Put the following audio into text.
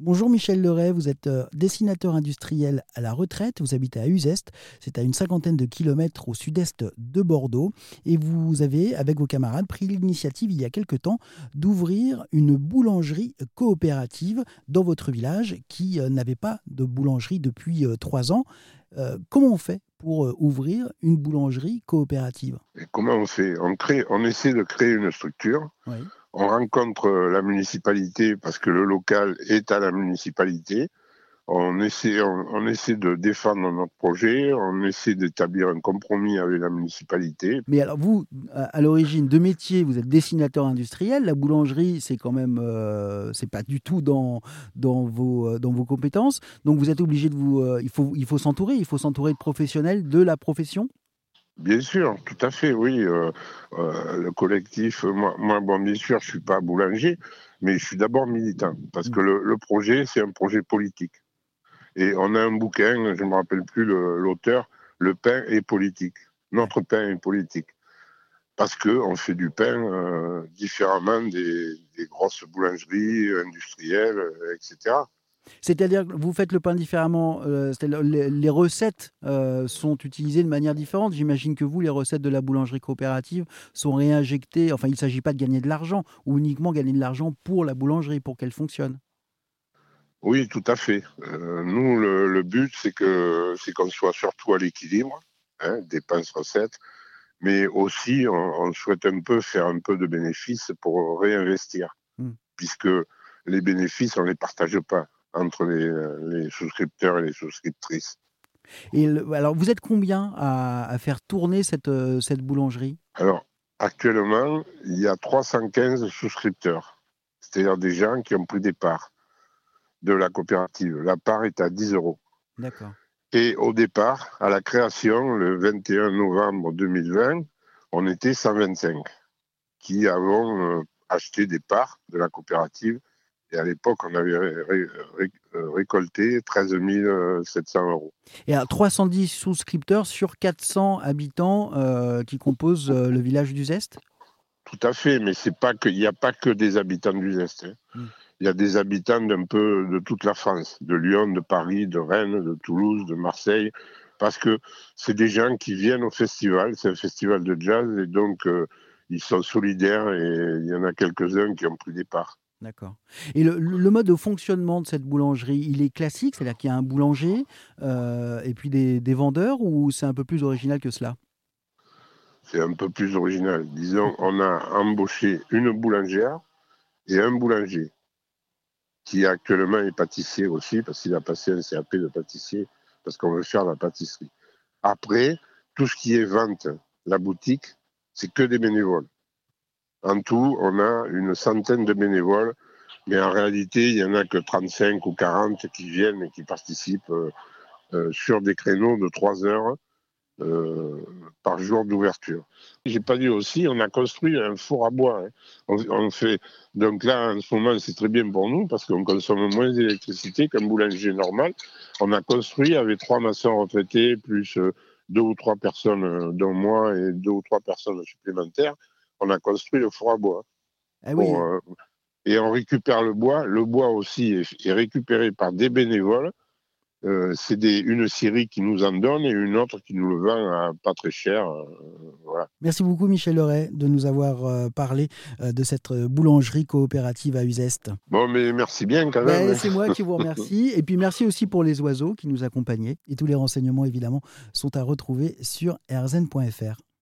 Bonjour Michel Leray, vous êtes euh, dessinateur industriel à la retraite, vous habitez à Uzeste, c'est à une cinquantaine de kilomètres au sud-est de Bordeaux, et vous avez, avec vos camarades, pris l'initiative il y a quelque temps d'ouvrir une boulangerie coopérative dans votre village qui euh, n'avait pas de boulangerie depuis euh, trois ans. comment on fait pour ouvrir une boulangerie coopérative? Comment on fait? On, crée, on essaie de créer une structure. Oui on rencontre la municipalité parce que le local est à la municipalité. On essaie, on, essaie de défendre notre projet, on essaie d'établir un compromis avec la municipalité. Mais alors vous, à l'origine de métier, vous êtes dessinateur industriel. La boulangerie, c'est quand même, euh, c'est pas du tout dans vos euh, dans vos compétences. Donc vous êtes obligé de vous, euh, il faut il faut s'entourer, il faut s'entourer de professionnels de la profession. Bien sûr, tout à fait, oui. Euh, euh, le collectif, moi, moi, bon, bien sûr, je suis pas boulanger, mais je suis d'abord militant, parce que le, projet, c'est un projet politique. Et on a un bouquin, je ne me rappelle plus l'auteur, le, pain est politique. Notre pain est politique. Parce qu'on fait du pain euh, différemment des, des, grosses boulangeries industrielles, etc. C'est-à-dire que vous faites le pain différemment, euh, les, recettes euh, sont utilisées de manière différente. J'imagine que vous, les recettes de la boulangerie coopérative sont réinjectées, enfin il ne s'agit pas de gagner de l'argent, ou uniquement gagner de l'argent pour la boulangerie, pour qu'elle fonctionne. Oui, tout à fait. Euh, nous, le, but, c'est que c'est qu'on soit surtout à l'équilibre, hein, dépenses recettes, mais aussi on, souhaite un peu faire un peu de bénéfices pour réinvestir, hmm. puisque les bénéfices, on ne les partage pas entre les, souscripteurs et les souscriptrices. Et alors, vous êtes combien à, faire tourner cette, euh, cette boulangerie? Alors, actuellement, il y a 315 souscripteurs, c'est-à-dire des gens qui ont pris des parts de la coopérative. La part est à 10 euros. D'accord. Et au départ, à la création, le 21 novembre 2020, on était 125 qui avons euh, acheté des parts de la coopérative et à l'époque, on avait euh, récolté 13 700 euros. Et à 310 souscripteurs sur 400 habitants euh, qui composent euh, le village du Zest? Tout à fait, mais c'est pas que, il n'y a pas que des habitants du Zest. Hein. Hmm. Il y a des habitants d'un peu de toute la France, de Lyon, de Paris, de Rennes, de Toulouse, de Marseille, parce que c'est des gens qui viennent au festival, c'est un festival de jazz, et donc ils sont solidaires, et il y en a quelques-uns qui ont pris des parts. D'accord. Et le, mode de fonctionnement de cette boulangerie, il est classique, c'est-à-dire qu'il y a un boulanger euh, et puis des, vendeurs, ou c'est un peu plus original que cela? C'est un peu plus original. Disons, on a embauché une boulangère et un boulanger, qui actuellement est pâtissier aussi, parce qu'il a passé un CAP de pâtissier, parce qu'on veut faire la pâtisserie. Après, tout ce qui est vente, la boutique, c'est que des bénévoles. En tout, on a une centaine de bénévoles, mais en réalité, il n'y en a que 35 ou 40 qui viennent et qui participent euh, euh, sur des créneaux de 3 heures euh, par jour d'ouverture. J'ai pas dit aussi, on a construit un four à bois. Hein. On, fait donc là en ce moment c'est très bien pour nous parce qu'on consomme moins d'électricité qu'un boulanger normal. On a construit avec trois maçons retraités plus deux ou trois personnes, dont moi et deux ou trois personnes supplémentaires on a construit le four à bois. Ah euh, et on récupère le bois. Le bois aussi est, récupéré par des bénévoles. Euh, c'est une série qui nous en donne et une autre qui nous le vend à pas très cher. Euh, Merci beaucoup Michel Leray de nous avoir parlé de cette boulangerie coopérative à Uzeste. Bon, mais merci bien quand même. Ben, c'est moi qui vous remercie. et puis merci aussi pour les oiseaux qui nous accompagnaient. Et tous les renseignements évidemment sont à retrouver sur rzn.fr.